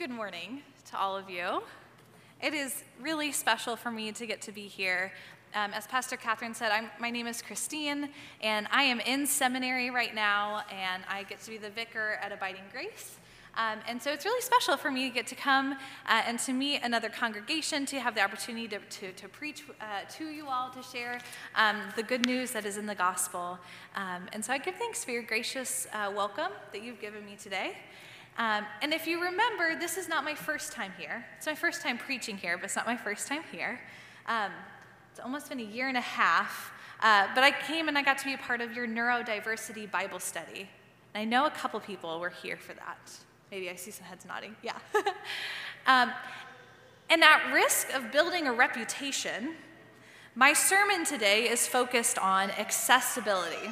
good morning to all of you. It is really special for me to get to be here. Um, as Pastor Catherine said, I'm, my name is Christine, and I am in seminary right now, and I get to be the vicar at Abiding Grace. Um, and so it's really special for me to get to come uh, and to meet another congregation, to have the opportunity to, to, to preach uh, to you all, to share um, the good news that is in the gospel. Um, and so I give thanks for your gracious uh, welcome that you've given me today. Um, and if you remember, this is not my first time here. It's my first time preaching here, but it's not my first time here. Um, it's almost been a year and a half. Uh, but I came and I got to be a part of your neurodiversity Bible study. And I know a couple people were here for that. Maybe I see some heads nodding. Yeah. um, and at risk of building a reputation, my sermon today is focused on accessibility.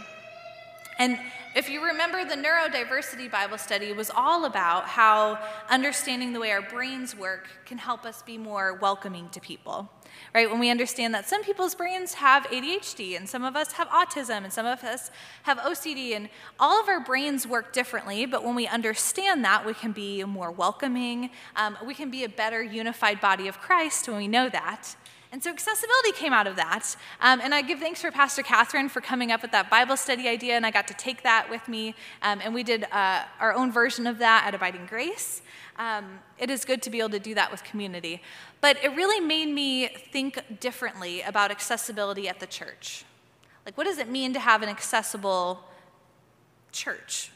And if you remember, the neurodiversity Bible study was all about how understanding the way our brains work can help us be more welcoming to people. Right? When we understand that some people's brains have ADHD, and some of us have autism, and some of us have OCD, and all of our brains work differently, but when we understand that, we can be more welcoming. Um, we can be a better unified body of Christ when we know that. And so accessibility came out of that. Um, and I give thanks for Pastor Catherine for coming up with that Bible study idea, and I got to take that with me. Um, and we did uh, our own version of that at Abiding Grace. Um, it is good to be able to do that with community. But it really made me think differently about accessibility at the church. Like, what does it mean to have an accessible church?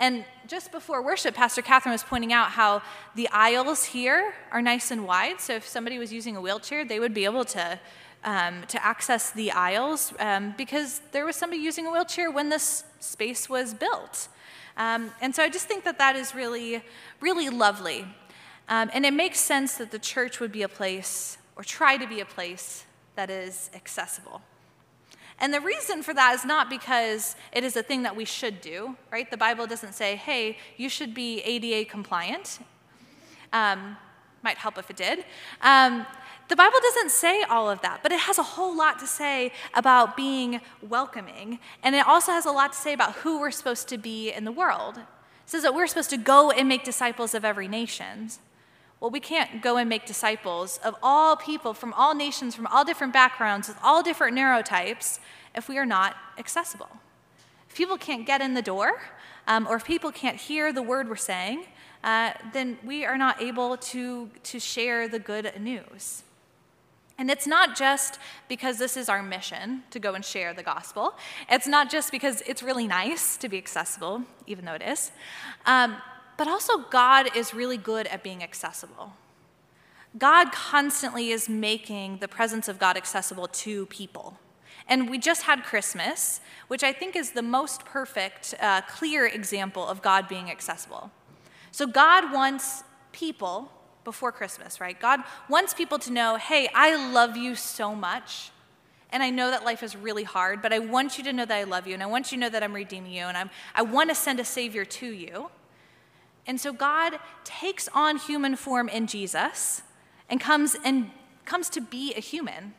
And just before worship, Pastor Catherine was pointing out how the aisles here are nice and wide. So if somebody was using a wheelchair, they would be able to, um, to access the aisles um, because there was somebody using a wheelchair when this space was built. Um, and so I just think that that is really, really lovely. Um, and it makes sense that the church would be a place, or try to be a place, that is accessible. And the reason for that is not because it is a thing that we should do, right? The Bible doesn't say, hey, you should be ADA compliant. Um, might help if it did. Um, the Bible doesn't say all of that, but it has a whole lot to say about being welcoming. And it also has a lot to say about who we're supposed to be in the world. It says that we're supposed to go and make disciples of every nation. Well, we can't go and make disciples of all people from all nations, from all different backgrounds, with all different neurotypes, if we are not accessible. If people can't get in the door, um, or if people can't hear the word we're saying, uh, then we are not able to, to share the good news. And it's not just because this is our mission to go and share the gospel. It's not just because it's really nice to be accessible, even though it is. Um, but also, God is really good at being accessible. God constantly is making the presence of God accessible to people. And we just had Christmas, which I think is the most perfect, uh, clear example of God being accessible. So, God wants people before Christmas, right? God wants people to know, hey, I love you so much. And I know that life is really hard, but I want you to know that I love you, and I want you to know that I'm redeeming you, and I'm, I want to send a Savior to you. And so God takes on human form in Jesus and comes and comes to be a human,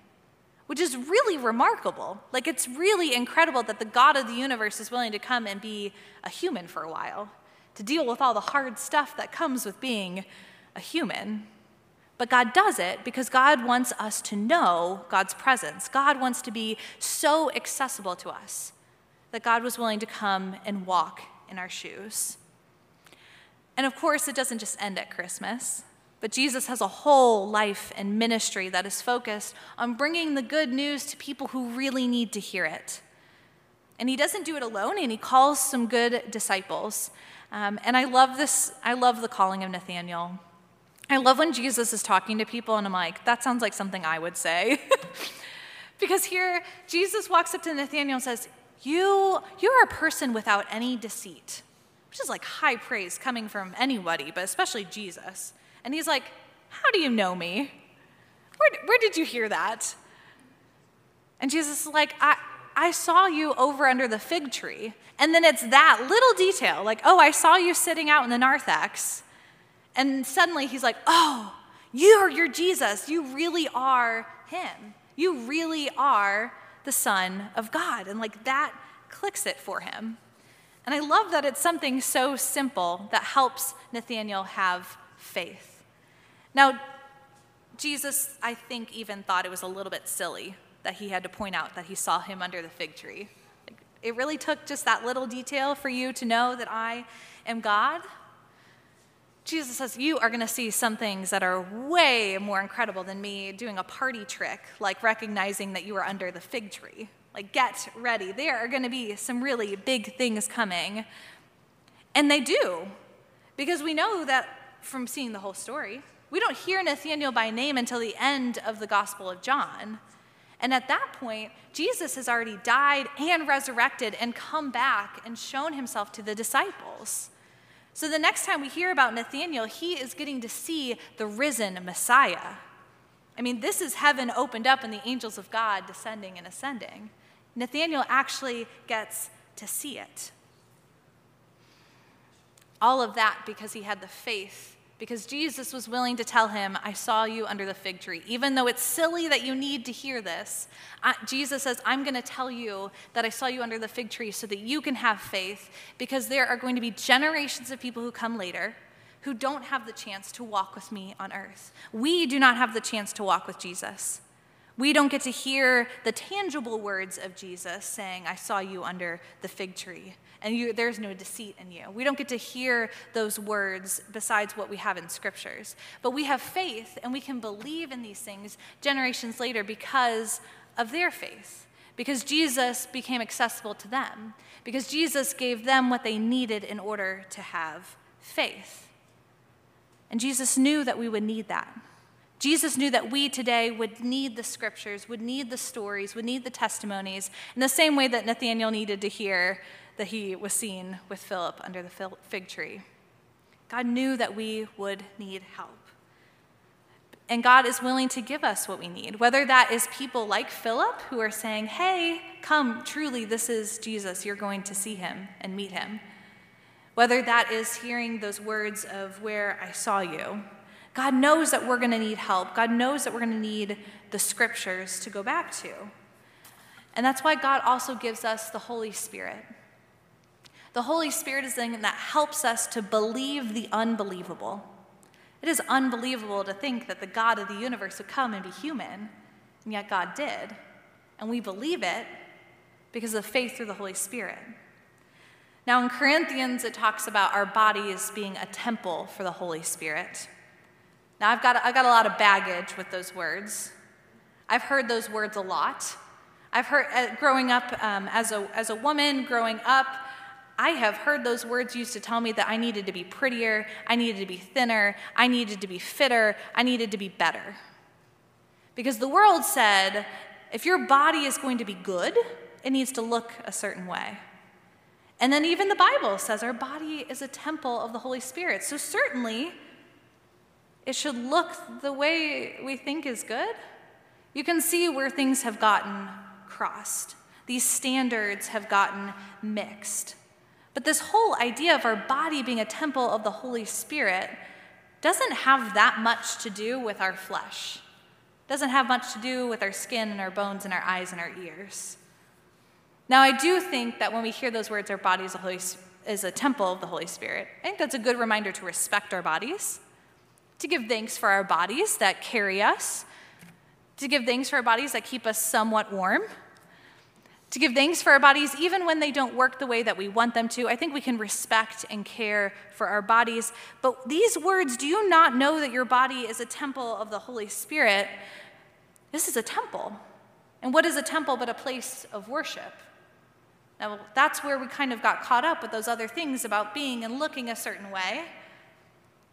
which is really remarkable. Like it's really incredible that the God of the universe is willing to come and be a human for a while, to deal with all the hard stuff that comes with being a human. But God does it because God wants us to know God's presence. God wants to be so accessible to us that God was willing to come and walk in our shoes. And of course, it doesn't just end at Christmas, but Jesus has a whole life and ministry that is focused on bringing the good news to people who really need to hear it. And he doesn't do it alone, and he calls some good disciples. Um, and I love this, I love the calling of Nathaniel. I love when Jesus is talking to people, and I'm like, that sounds like something I would say. because here, Jesus walks up to Nathaniel and says, you, You're a person without any deceit which is like high praise coming from anybody, but especially Jesus. And he's like, How do you know me? Where, where did you hear that? And Jesus is like, I, I saw you over under the fig tree. And then it's that little detail, like, oh, I saw you sitting out in the narthex. And suddenly he's like, oh, you're your Jesus. You really are him. You really are the Son of God. And like that clicks it for him. And I love that it's something so simple that helps Nathaniel have faith. Now, Jesus, I think, even thought it was a little bit silly that he had to point out that he saw him under the fig tree. It really took just that little detail for you to know that I am God. Jesus says, You are going to see some things that are way more incredible than me doing a party trick, like recognizing that you are under the fig tree. Like, get ready. There are going to be some really big things coming. And they do, because we know that from seeing the whole story. We don't hear Nathanael by name until the end of the Gospel of John. And at that point, Jesus has already died and resurrected and come back and shown himself to the disciples. So the next time we hear about Nathanael, he is getting to see the risen Messiah. I mean, this is heaven opened up and the angels of God descending and ascending. Nathanael actually gets to see it. All of that because he had the faith because Jesus was willing to tell him, I saw you under the fig tree. Even though it's silly that you need to hear this, Jesus says, I'm going to tell you that I saw you under the fig tree so that you can have faith, because there are going to be generations of people who come later who don't have the chance to walk with me on earth. We do not have the chance to walk with Jesus. We don't get to hear the tangible words of Jesus saying, I saw you under the fig tree and you, there's no deceit in you. We don't get to hear those words besides what we have in scriptures. But we have faith, and we can believe in these things generations later because of their faith, because Jesus became accessible to them, because Jesus gave them what they needed in order to have faith. And Jesus knew that we would need that. Jesus knew that we today would need the scriptures, would need the stories, would need the testimonies, in the same way that Nathanael needed to hear that he was seen with Philip under the fig tree. God knew that we would need help. And God is willing to give us what we need, whether that is people like Philip who are saying, Hey, come, truly, this is Jesus. You're going to see him and meet him. Whether that is hearing those words of where I saw you. God knows that we're going to need help. God knows that we're going to need the scriptures to go back to. And that's why God also gives us the Holy Spirit. The Holy Spirit is the thing that helps us to believe the unbelievable. It is unbelievable to think that the God of the universe would come and be human, and yet God did. And we believe it because of faith through the Holy Spirit. Now, in Corinthians, it talks about our bodies being a temple for the Holy Spirit. Now, I've got, I've got a lot of baggage with those words. I've heard those words a lot. I've heard, uh, growing up um, as, a, as a woman, growing up, I have heard those words used to tell me that I needed to be prettier, I needed to be thinner, I needed to be fitter, I needed to be better. Because the world said if your body is going to be good, it needs to look a certain way. And then even the Bible says our body is a temple of the Holy Spirit. So certainly, it should look the way we think is good. You can see where things have gotten crossed, these standards have gotten mixed. But this whole idea of our body being a temple of the Holy Spirit doesn't have that much to do with our flesh. Doesn't have much to do with our skin and our bones and our eyes and our ears. Now, I do think that when we hear those words, our body is a, Holy, is a temple of the Holy Spirit, I think that's a good reminder to respect our bodies, to give thanks for our bodies that carry us, to give thanks for our bodies that keep us somewhat warm, to give thanks for our bodies even when they don't work the way that we want them to. I think we can respect and care for our bodies. But these words, do you not know that your body is a temple of the Holy Spirit? This is a temple. And what is a temple but a place of worship? Now, that's where we kind of got caught up with those other things about being and looking a certain way.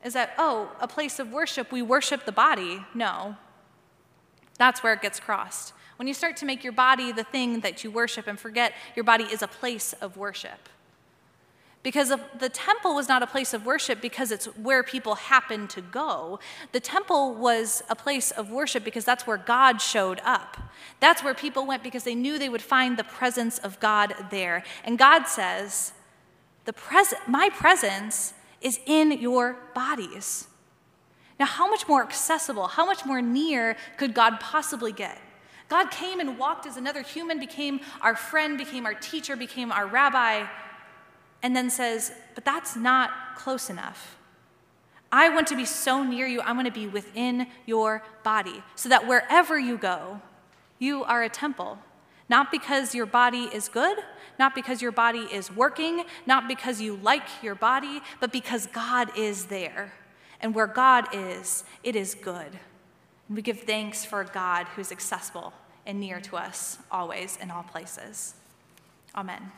Is that, oh, a place of worship, we worship the body? No. That's where it gets crossed. When you start to make your body the thing that you worship and forget your body is a place of worship. Because the temple was not a place of worship because it's where people happened to go. The temple was a place of worship because that's where God showed up. That's where people went because they knew they would find the presence of God there. And God says, the pres- My presence is in your bodies. Now, how much more accessible, how much more near could God possibly get? God came and walked as another human, became our friend, became our teacher, became our rabbi, and then says, But that's not close enough. I want to be so near you, I want to be within your body, so that wherever you go, you are a temple. Not because your body is good, not because your body is working, not because you like your body, but because God is there. And where God is, it is good. And we give thanks for a God who's accessible and near to us always in all places. Amen.